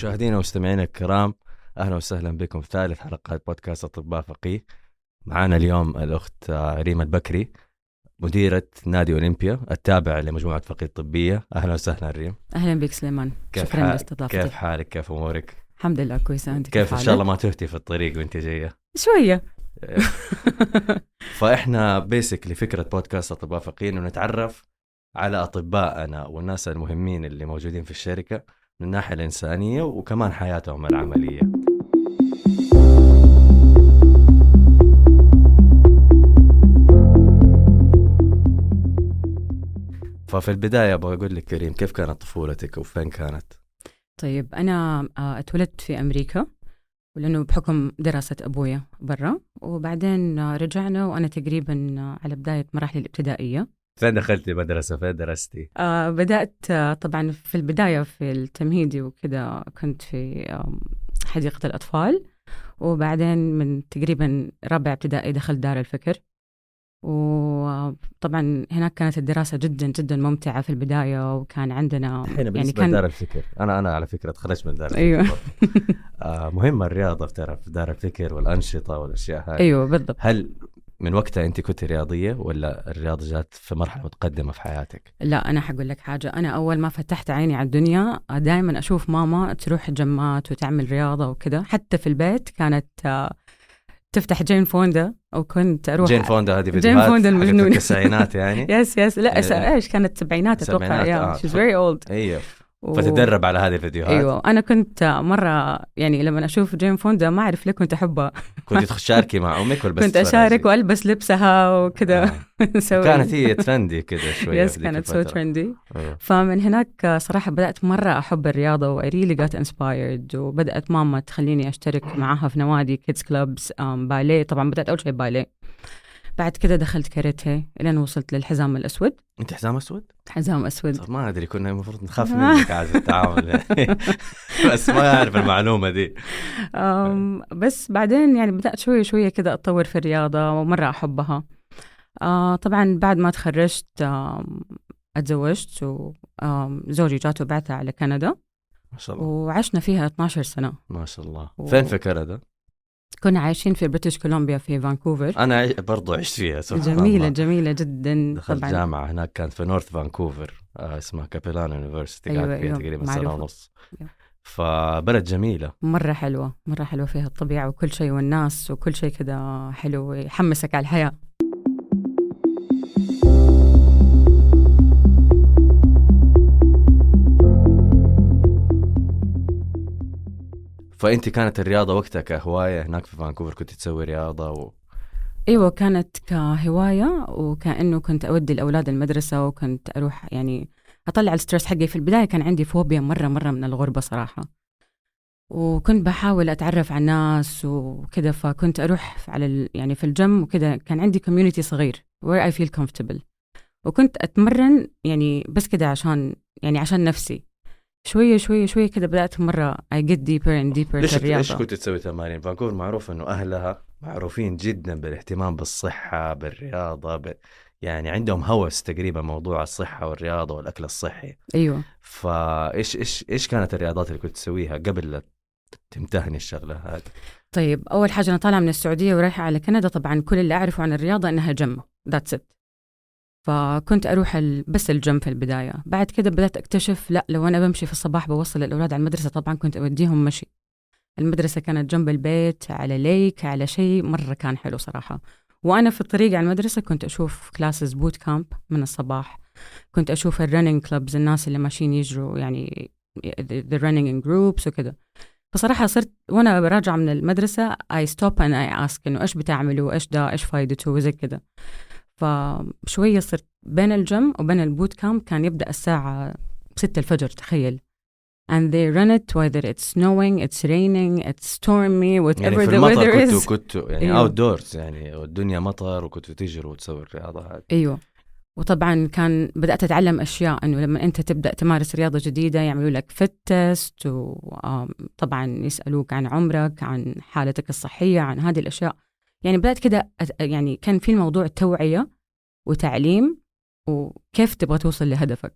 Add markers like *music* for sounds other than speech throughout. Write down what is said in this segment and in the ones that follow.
مشاهدينا ومستمعينا الكرام أهلا وسهلا بكم في ثالث حلقات بودكاست أطباء فقيه. معنا اليوم الأخت ريما البكري مديرة نادي أولمبيا التابع لمجموعة فقيه الطبية أهلا وسهلا ريم. أهلا بك سليمان. كيف شكرا لاستضافتك كيف حالك؟ كيف أمورك؟ الحمد لله كويسة. أنت كيف إن حالك؟ شاء الله ما تهتي في الطريق وأنت جاية. شوية. *laughs* فإحنا بيسكلي فكرة بودكاست أطباء فقيه إنه نتعرف على اطبائنا والناس المهمين اللي موجودين في الشركة. من الناحية الإنسانية وكمان حياتهم العملية ففي البداية أبغى أقول لك كريم كيف كانت طفولتك وفين كانت؟ طيب أنا آه، اتولدت في أمريكا ولأنه بحكم دراسة أبويا برا وبعدين آه، رجعنا وأنا تقريبا آه، على بداية مراحلي الابتدائية فين دخلتي مدرسة؟ فين درستي؟ آه، بدأت آه، طبعا في البداية في التمهيدي وكذا كنت في آم، حديقة الأطفال وبعدين من تقريبا رابع ابتدائي دخلت دار الفكر وطبعا هناك كانت الدراسة جدا جدا ممتعة في البداية وكان عندنا الحين يعني كان لدار الفكر أنا أنا على فكرة تخرجت من دار الفكر أيوة. برضه. آه مهمة الرياضة ترى في دار الفكر والأنشطة والأشياء هذه أيوه بالضبط هل من وقتها أنت كنت رياضية ولا الرياضة جات في مرحلة متقدمة في حياتك؟ لا أنا حقول لك حاجة أنا أول ما فتحت عيني على الدنيا دائما أشوف ماما تروح جمات وتعمل رياضة وكذا حتى في البيت كانت آه، تفتح جين فوندا وكنت أروح جين فوندا هذه جين فيديوهات فوندا حقت المجنونة. التسعينات يعني *laughs* yes yes لا يعني- س- إيش كانت سبعينات أتوقع آه. she's very old أيوه فتدرب على هذه الفيديوهات أيوه أنا كنت مرة يعني لما أشوف جين فوندا ما أعرف ليه كنت احبها كنت *laughs* تشاركي مع أمك ولا كنت أشارك؟ وألبس لبسها وكذا آه. *laughs* كانت هي ترندي كذا *laughs* شوية يس كانت سو. ترندي أيوة. فمن هناك صراحة بدأت مرة أحب الرياضة و I really got inspired وبدأت ماما تخليني أشترك معاها في نوادي kids clubs باليه طبعا بدأت أول شيء باليه بعد كده دخلت كاراتيه لين وصلت للحزام الأسود أنت حزام أسود؟ حزام أسود. طب ما أدري كنا المفروض نخاف *laughs* منك عاد التعامل. *laughs* بس ما أعرف المعلومة دي. بس بعدين يعني بدأت شوية شوية كده أتطور في الرياضة ومرة أحبها. آه طبعا بعد ما تخرجت أتزوجت وزوجي جاته بعثة على كندا. ما شاء الله. وعشنا فيها 12 سنة. ما شاء الله. و- فين في كندا؟ كنا عايشين في بريتش كولومبيا في فانكوفر أنا برضو عشت فيها سبحان جميلة الله. جميلة جدا دخلت طبعا. جامعة هناك كانت في نورث فانكوفر آه اسمها Capilano University أيوة، قعدت فيها أيوة، تقريبا معروفة. ونص. أيوة. فبلد جميلة. مرة حلوة مرة حلوة فيها الطبيعة وكل شيء والناس وكل شيء كده حلو يحمسك على الحياة. فأنت كانت الرياضة وقتها كهواية هناك في فانكوفر كنت تسوي رياضة و... إيوه كانت كهواية وكأنه كنت أودي الأولاد المدرسة وكنت أروح يعني أطلع ال stress حقي. في البداية كان عندي فوبيا مرة مرة من الغربة صراحة. وكنت بحاول أتعرف على الناس وكذا فكنت أروح على ال... يعني في الجيم وكذا كان عندي community صغير where I feel comfortable. وكنت أتمرن يعني بس كذا عشان يعني عشان نفسي. شوية شوية شوية كذا بدأت مرة I get deeper and deeper ليش الرياضة. ليش كنت تسوي تمارين؟ فانكوفر معروف إنه أهلها معروفين جدا بالاهتمام بالصحة بالرياضة ب... يعني عندهم هوس تقريبا موضوع الصحة والرياضة والأكل الصحي. أيوه. فايش إيش إيش كانت الرياضات اللي كنت تسويها قبل لا تمتهني الشغلة هذه؟ طيب أول حاجة أنا طالعة من السعودية ورايحة على كندا طبعا كل اللي أعرفه عن الرياضة إنها gym. That's it فكنت أروح. بس الجيم في البداية. بعد كده بدأت أكتشف لا لو أنا بمشي في الصباح بوصل الأولاد على المدرسة طبعا كنت أوديهم مشي. المدرسة كانت جنب البيت على lake على شيء مرة كان حلو صراحة. وأنا في الطريق على المدرسة كنت أشوف classes boot camp من الصباح. كنت أشوف ال running clubs الناس اللي ماشيين يجروا يعني the running in groups وكذا فصراحة صرت وأنا راجعة من المدرسة I stop and I ask إنه إيش بتعملوا؟ إيش ده إيش فايدته؟ وزي كده. فشوية صرت بين الجيم وبين ال boot camp كان يبدأ الساعة ستة الفجر تخيل. And they run it whether it's snowing it's raining it's stormy whatever يعني the weather كنتوا is. كنتوا يعني أيوه. دورز يعني والدنيا مطر وكنتوا تجروا وتسووا الرياضة هذه إيوه. وطبعا كان بدأت أتعلم أشياء إنه لما أنت تبدأ تمارس رياضة جديدة يعملوا لك فت تيست وطبعا يسألوك عن عمرك عن حالتك الصحية عن هذه الأشياء. يعني بدأت كده يعني كان في الموضوع توعية وتعليم وكيف تبغى توصل لهدفك.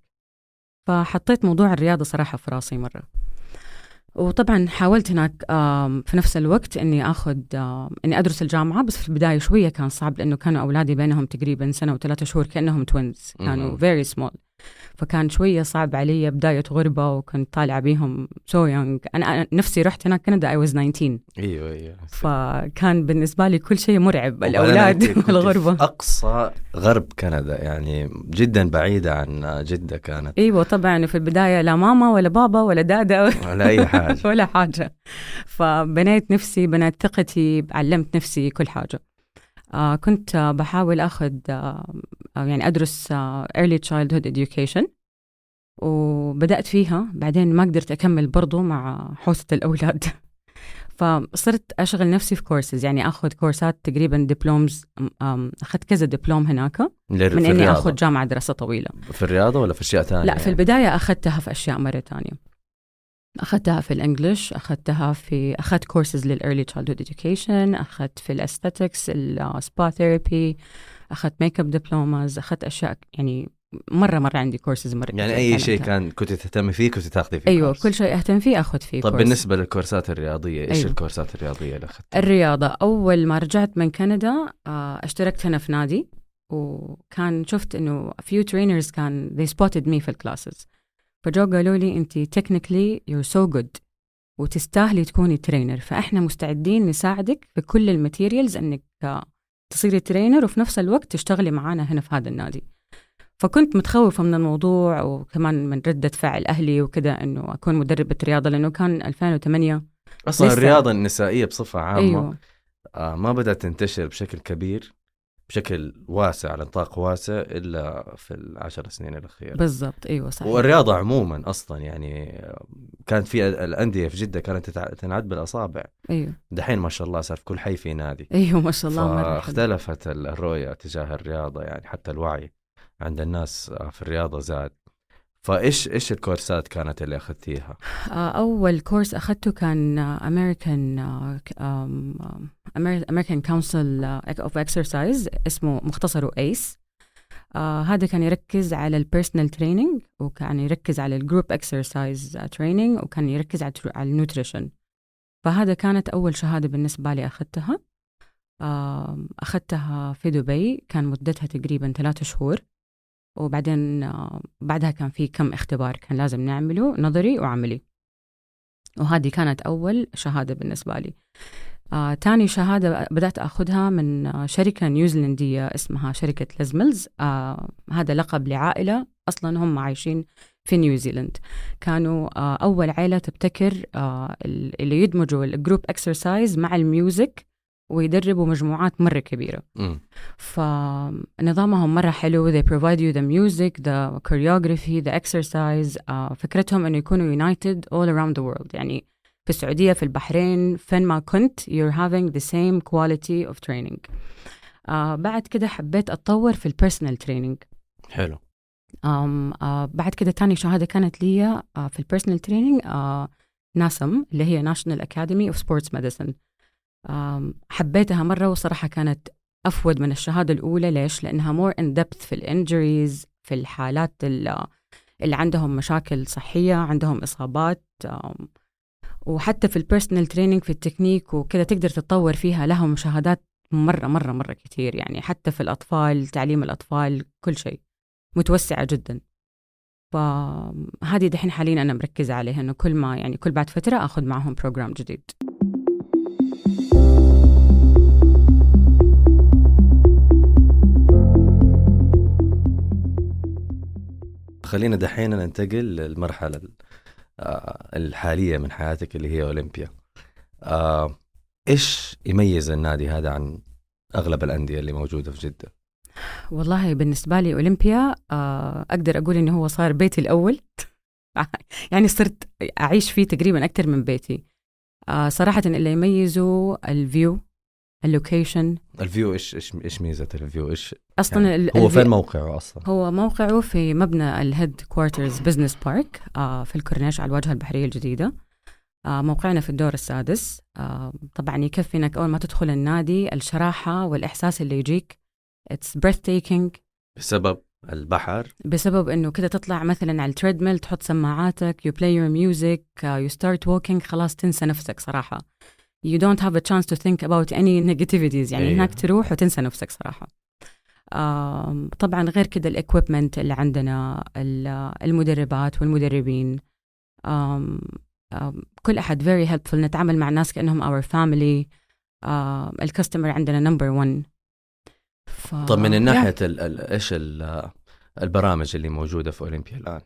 فحطيت موضوع الرياضة صراحة في راسي مرة. وطبعا حاولت هناك في نفس الوقت إني آخذ إني أدرس الجامعة بس في البداية شوية كان صعب لأنه كانوا أولادي بينهم تقريبا سنة وثلاثة شهور كأنهم twins كانوا. Very small فكان شوية صعب علي بداية غربة وكنت طالعة بيهم so young أنا أنا نفسي رحت هناك كندا I was 19 أيوه أيوه فكان بالنسبة لي كل شيء مرعب في والغربة. أقصى غرب كندا يعني جدا بعيدة عن جدة كانت. إيوه طبعا في البداية لا ماما ولا بابا ولا دادا ولا أي حاجة. *laughs* ولا حاجة. فبنيت نفسي بنيت ثقتي علمت نفسي كل حاجة. آه كنت آه بحاول أخذ آه، يعني أدرس آه early childhood education. وبدأت فيها. بعدين ما قدرت أكمل برضو مع حوسة الأولاد. *laughs* فصرت أشغل نفسي في كورسز يعني أخذ كورسات تقريبا diplomas أخذت كذا دبلوم هناك. من إني الرياضة. أخذ جامعة دراسة طويلة. في الرياضة ولا في أشياء ثانية؟ لا في البداية أخذتها في أشياء مرة تانية أخذتها في ال English أخذتها في أخذت courses لل early childhood education أخذت في ال aesthetics ال spa therapy أخذت makeup diplomas أخذت أشياء يعني مرة مرة عندي كورسز مرة يعني أي شيء. كان كنت تهتمي فيه كنت تاخذي فيه أيوة كورس. كل شيء أهتم فيه أخذ فيه طب كورس. بالنسبة للكورسات الرياضية إيش أيوة. الكورسات الرياضية اللي اخذتها؟ الرياضة أول ما رجعت من كندا آه، اشتركت هنا في نادي وكان شفت إنه few trainers كان they spotted me في ال classes فجو قالوا لي أنت technically you're so good وتستاهلي تكوني trainer فإحنا مستعدين نساعدك في كل ال materials إنك آه، تصيري trainer وفي نفس الوقت تشتغلي معانا هنا في هذا النادي فكنت متخوفة من الموضوع وكمان من ردة فعل أهلي وكذا إنه أكون مدربة رياضة لأنه كان 2008 أصلا لسه. الرياضة النسائية بصفة عامة أيوه آه ما بدأت تنتشر بشكل كبير بشكل واسع على نطاق واسع إلا في العشر سنين الاخيره بالضبط. أيوه صحيح. والرياضة عموما أصلا يعني كانت في الأندية في جدة كانت تنعد بالأصابع. أيوه. دحين ما شاء الله صار في كل حي في نادي. أيوه ما شاء الله مرة حلو. فاختلفت الرؤية تجاه الرياضة يعني حتى الوعي عند الناس في الرياضة زاد. فإيش إيش الكورسات كانت اللي أخذتيها؟ آه، أول كورس أخذته كان American American Council of Exercise اسمه مختصره ACE هذا كان يركز على ال personal training وكان يركز على ال group exercise training وكان يركز على ال nutrition فهذا كانت أول شهادة بالنسبة لي أخذتها. آم، أخذتها في دبي كان مدتها تقريبا ثلاثة شهور. وبعدين آه، بعدها كان في كم اختبار كان لازم نعمله نظري وعملي. وهذه كانت أول شهادة بالنسبة لي. آه، تاني شهادة بدأت أخذها من آه، شركة نيوزيلندية اسمها شركة Les Mills هذا لقب لعائلة أصلا هم عايشين في New Zealand. كانوا أول عائلة تبتكر ال- اللي يدمجوا ال group exercise مع ال music ويدربوا مجموعات مرة كبيرة. مم. فنظامهم مرة حلو. They provide you the music the choreography the exercise. آه، فكرتهم أنه يكونوا united all around the world. يعني في السعودية في البحرين فين ما كنت you're having the same quality of training. آه بعد كده حبيت أتطور في ال personal training حلو. آم آه بعد كده تاني شهادة كانت لي آه في ال personal training NASM اللي هي National Academy of Sports Medicine حبيتها مرة وصراحة كانت أفود من الشهادة الأولى. ليش؟ لأنها more in depth في ال injuries في الحالات ال- اللي عندهم مشاكل صحية عندهم إصابات وحتى في ال personal training في التكنيك وكذا تقدر تتطور فيها. لهم شهادات مرة مرة مرة كتير يعني. حتى في الأطفال تعليم الأطفال كل شيء. متوسعة جدا. فهذه دحين حاليا أنا مركزة عليها إنه كل ما يعني كل بعد فترة أخذ معهم program جديد. خلينا دحين ننتقل للمرحلة آه، الحالية من حياتك اللي هي أولمبيا. آه، إيش يميز النادي هذا عن أغلب الأندية اللي موجودة في جدة؟ والله بالنسبة لي أولمبيا آه، أقدر أقول إنه هو صار بيتي الأول. *laughs* يعني صرت أعيش فيه تقريبا أكثر من بيتي. صراحة اللي يميزه ال view. ال location. ال view إيش إيش إيش ميزة ال view؟ إيش أصلا يعني هو فين موقعه أصلا؟ هو موقعه في مبنى ال Headquarters Business Park في الكورنيش على الواجهة البحرية الجديدة. آه، موقعنا في الدور السادس. آه، طبعا يكفي إنك أول ما تدخل النادي الشراحة والإحساس اللي يجيك it's breathtaking. بسبب البحر؟ بسبب إنه كده تطلع مثلا على ال treadmill تحط سماعاتك play your music uh, you start walking خلاص تنسى نفسك صراحة. You don't have a chance to think about any negativities. يعني إيه. هناك تروح وتنسى نفسك صراحة. طبعا غير كده ال equipment اللي عندنا ال- المدربات والمدربين. كل أحد very helpful. نتعامل مع الناس كأنهم our family. ال customer عندنا number 1 ف... طب من yeah. ناحيه ال- ال- إيش ال- البرامج اللي موجودة في أولمبيا الآن؟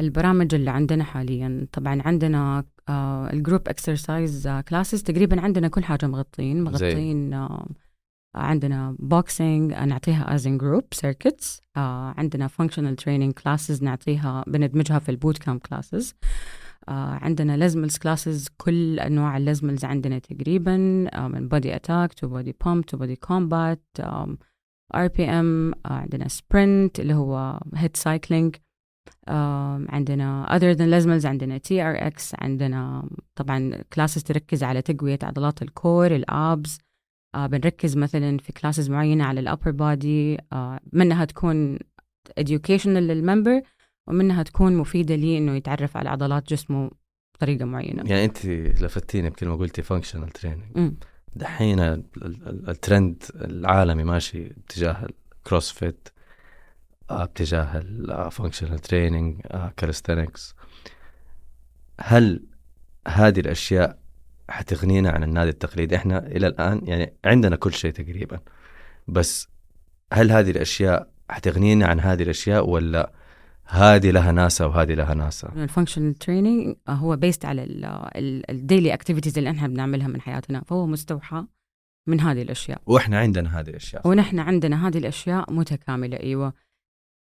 البرامج اللي عندنا حاليا. طبعا عندنا آه ال group exercise classes تقريبا عندنا كل حاجة مغطين. مغطين آه عندنا boxing نعطيها as in group circuits عندنا functional training classes نعطيها بندمجها في ال boot camp classes عندنا Les Mills classes كل أنواع ال Les Mills عندنا تقريبا. آه من Body Attack to Body Pump to Body Combat RPM عندنا Sprint اللي هو HIIT cycling عندنا other than Les Mills عندنا TRX عندنا طبعا classes تركز على تقوية عضلات ال core ال abs آه بنركز مثلا في classes معينة على ال upper body آه منها تكون educational لل member ومنها تكون مفيدة لي إنه يتعرف على عضلات جسمه بطريقة معينة. يعني أنت لفتيني بكلمه قلتي functional training مم. دحين ال- ال- الترند العالمي ماشي اتجاه ال CrossFit آه، اتجاه ال functional training calisthenics هل هذه الأشياء حتغنينا عن النادي التقليدي؟ إحنا إلى الآن يعني عندنا كل شيء تقريبا. بس هل هذه الأشياء حتغنينا عن هذه الأشياء ولا هذه لها ناسها وهذه لها ناسها ال functional training هو based على ال daily activities اللي إحنا بنعملها من حياتنا. فهو مستوحى من هذه الأشياء. وإحنا عندنا هذه الأشياء. ونحن عندنا هذه الأشياء متكاملة أيوة.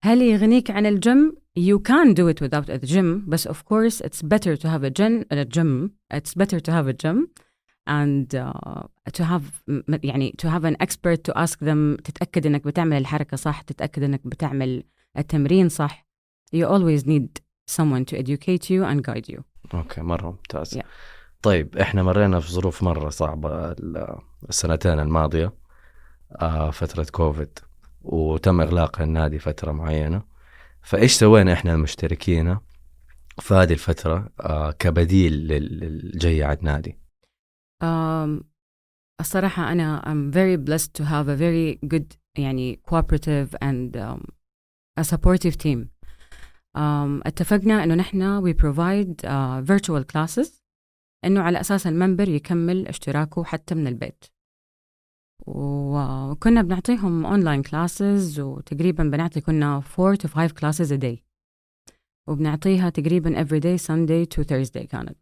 هل يغنيك عن ال gym؟ You can do it without a gym بس of course it's better to have a gym, a gym. It's better to have a gym and uh, to have يعني to have an expert to ask them تتأكد إنك بتعمل الحركة صح تتأكد إنك بتعمل التمرين صح You always need someone to educate you and guide you أوكي مره ممتاز Yeah. طيب إحنا مرينا في ظروف مره صعبه ال- السنتين الماضيه آه فتره كوفيد وتم إغلاق النادي فترة معينة فإيش سوينا إحنا المشتركين في هذه الفترة آه كبديل لل- للجاي على النادي الصراحة أنا I'm very blessed to have a very good يعني cooperative and um, a supportive team. Um, اتفقنا إنه نحن we provide uh, virtual classes إنه على أساس ال member يكمل اشتراكه حتى من البيت. وكنا بنعطيهم online classes وتقريبا بنعطي كنا 4 to 5 classes a day. وبنعطيها تقريبا every day Sunday to Thursday كانت.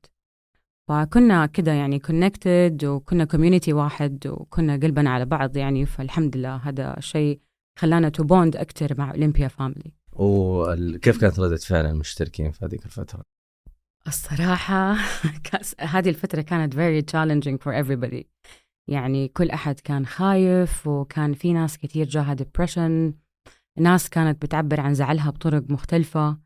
فكنا كده يعني connected وكنا community واحد وكنا قلبنا على بعض يعني فالحمد لله هذا شيء خلانا to bond أكتر مع أولمبيا family وكيف كانت ردة فعل المشتركين في هذيك الفترة؟ الصراحة *laughs* هذه الفترة كانت very challenging for everybody. يعني كل أحد كان خايف وكان في ناس كتير جاها depression. ناس كانت بتعبر عن زعلها بطرق مختلفة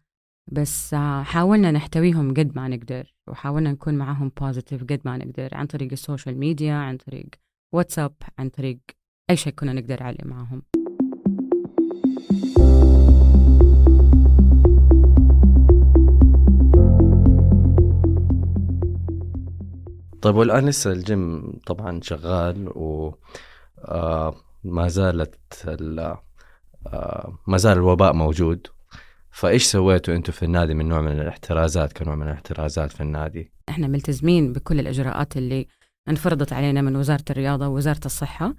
بس آه، حاولنا نحتويهم قد ما نقدر وحاولنا نكون معاهم positive قد ما نقدر عن طريق ال social media عن طريق واتساب عن طريق أي شيء كنا نقدر عليه معاهم. طيب والآن لسه الجيم طبعا شغال و آه ما زالت ال- آه ما زال الوباء موجود. فإيش سويتوا أنتم في النادي من نوع من الاحترازات كنوع من الاحترازات في النادي؟ إحنا ملتزمين بكل الإجراءات اللي انفرضت علينا من وزارة الرياضة ووزارة الصحة.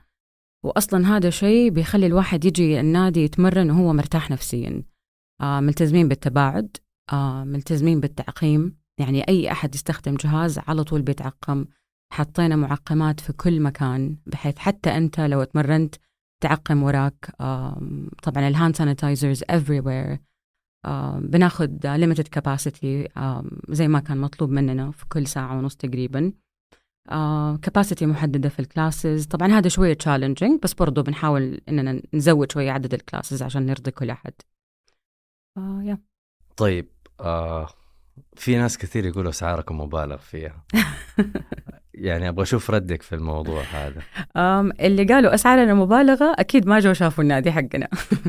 واصلا هذا شيء بيخلي الواحد يجي النادي يتمرن وهو مرتاح نفسيا. آه ملتزمين بالتباعد ملتزمين بالتعقيم. يعني أي أحد يستخدم جهاز على طول بيتعقم. حطينا معقمات في كل مكان بحيث حتى أنت لو تمرنت تعقم وراك طبعا ال hand sanitizers everywhere. بناخد limited capacity زي ما كان مطلوب مننا في كل ساعة ونص تقريبا. capacity محددة في ال classes طبعا هذا شوية challenging بس برضو بنحاول إننا نزود شوية عدد ال classes عشان نرضي كل أحد. آه طيب آه في ناس كثير يقولوا اسعاركم مبالغ فيها. *laughs* يعني أبغى أشوف ردك في الموضوع هذا. آم، اللي قالوا أسعارنا مبالغة أكيد ما جو شافوا النادي حقنا.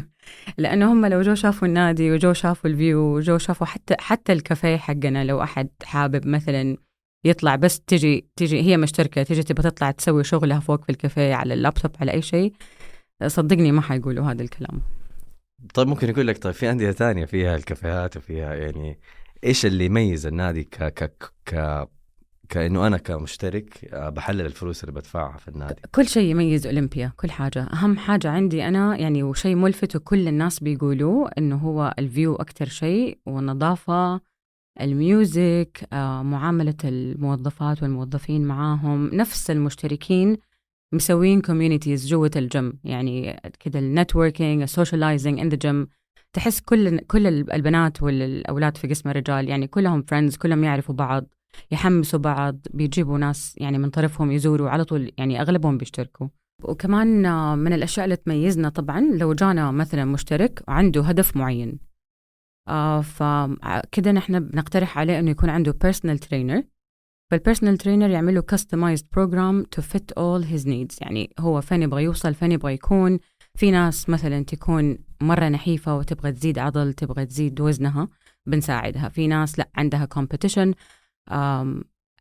*laughs* لأنه هم لو جو شافوا النادي وجو شافوا ال view وجو شافوا حتى حتى الكافيه حقنا لو أحد حابب مثلا يطلع بس تجي تجي هي مشتركة تجي تبغى تطلع تسوي شغلها فوق في الكافيه على اللابتوب على أي شيء صدقني ما حيقولوا هذا الكلام. طيب ممكن يقول لك طيب في أندية ثانية فيها الكافيهات وفيها يعني إيش اللي يميز النادي ك ك ك كإنه أنا كمشترك آه، بحلل الفلوس اللي بدفعها في النادي؟ كل شيء يميز أولمبيا كل حاجة. أهم حاجة عندي أنا يعني وشيء ملفت وكل الناس بيقولوه إنه هو ال view أكثر شيء والنظافة ال music آه، معاملة الموظفات والموظفين معاهم. نفس المشتركين مسوين communities جوة الجيم يعني كذا ال networking ال socializing in the gym تحس كل كل البنات والأولاد في قسم الرجال يعني كلهم friends كلهم يعرفوا بعض يحمسوا بعض بيجيبوا ناس يعني من طرفهم يزوروا على طول يعني أغلبهم بيشتركوا. وكمان من الأشياء اللي تميزنا طبعا لو جانا مثلا مشترك وعنده هدف معين. آه فكده نحن بنقترح عليه إنه يكون عنده personal trainer فال personal trainer يعمل له customized program to fit all his needs يعني هو فين يبغى يوصل فين يبغى يكون. في ناس مثلا تكون مرة نحيفة وتبغى تزيد عضل تبغى تزيد وزنها بنساعدها. في ناس لا عندها competition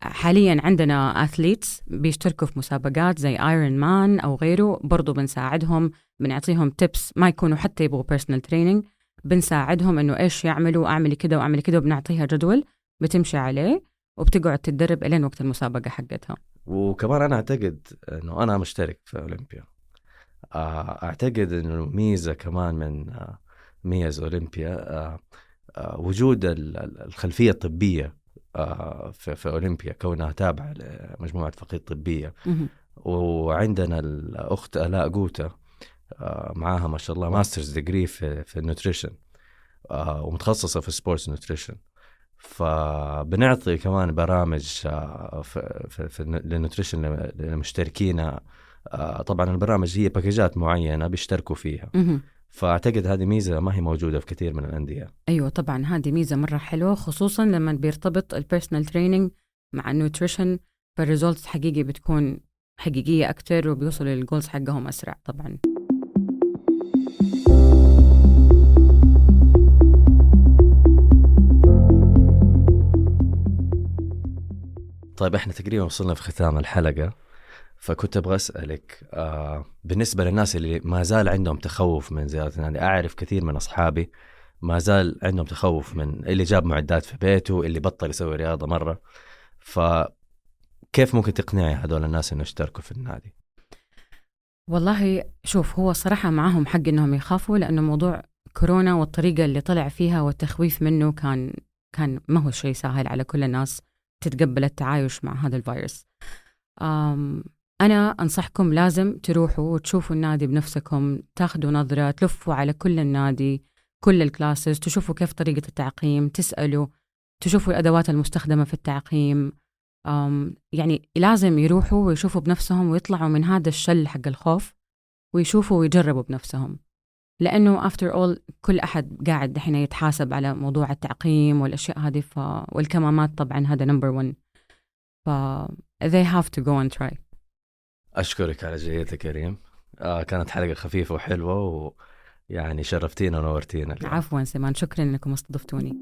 حاليا عندنا athletes بيشتركوا في مسابقات زي Ironman أو غيره برضو بنساعدهم بنعطيهم tips ما يكونوا حتى يبغوا personal training بنساعدهم إنه إيش يعملوا اعملي كده واعملي كده وبنعطيها جدول بتمشي عليه وبتقعد تتدرب إلين وقت المسابقة حقتها. وكمان أنا أعتقد إنه أنا مشترك في أولمبيا. أعتقد إنه ميزة كمان من آه، ميز أولمبيا آه، وجود الخلفية الطبية في, في أولمبيا كونها تابعة لمجموعة فقيه طبية. وعندنا الأخت ألاء قوته معاها ما شاء الله masters degree في في ال nutrition ومتخصصة في sports nutrition فبنعطي كمان برامج في, في, في لل nutrition للمشتركين طبعا البرامج هي باكجات معينة بيشتركوا فيها. فأعتقد هذه ميزة ما هي موجودة في كثير من الأندية. أيوه طبعا هذه ميزة مرة حلوة خصوصا لما بيرتبط ال personal training مع ال nutrition فال results حقيقي بتكون حقيقية أكثر وبيوصلوا لل goals حقهم أسرع طبعا. طيب إحنا تقريبا وصلنا في ختام الحلقة. فكنت أبغى أسألك آه بالنسبة للناس اللي ما زال عندهم تخوف من زيارة النادي أعرف كثير من أصحابي ما زال عندهم تخوف من اللي جاب معدات في بيته اللي بطل يسوي رياضة مرة. فكيف ممكن تقنعي هذول الناس إنه يشتركوا في النادي؟ والله شوف هو صراحة معهم حق إنهم يخافوا لأنه موضوع كورونا والطريقة اللي طلع فيها والتخويف منه كان كان ما هو شيء سهل على كل الناس تتقبل التعايش مع هذا الفيروس. أنا أنصحكم لازم تروحوا وتشوفوا النادي بنفسكم تاخذوا نظرة تلفوا على كل النادي كل الكلاسز تشوفوا كيف طريقة التعقيم تسألوا تشوفوا الأدوات المستخدمة في التعقيم. يعني لازم يروحوا ويشوفوا بنفسهم ويطلعوا من هذا الشل حق الخوف ويشوفوا ويجربوا بنفسهم. لأنه after all كل أحد قاعد دحين يتحاسب على موضوع التعقيم والأشياء هذه ف... والكمامات طبعا هذا نمبر 1 ف they have to go and try. أشكرك على جيتك كريم آه كانت حلقة خفيفة وحلوة ويعني شرفتينا ونورتينا عفوا سيمان شكرا إنكم استضفتوني.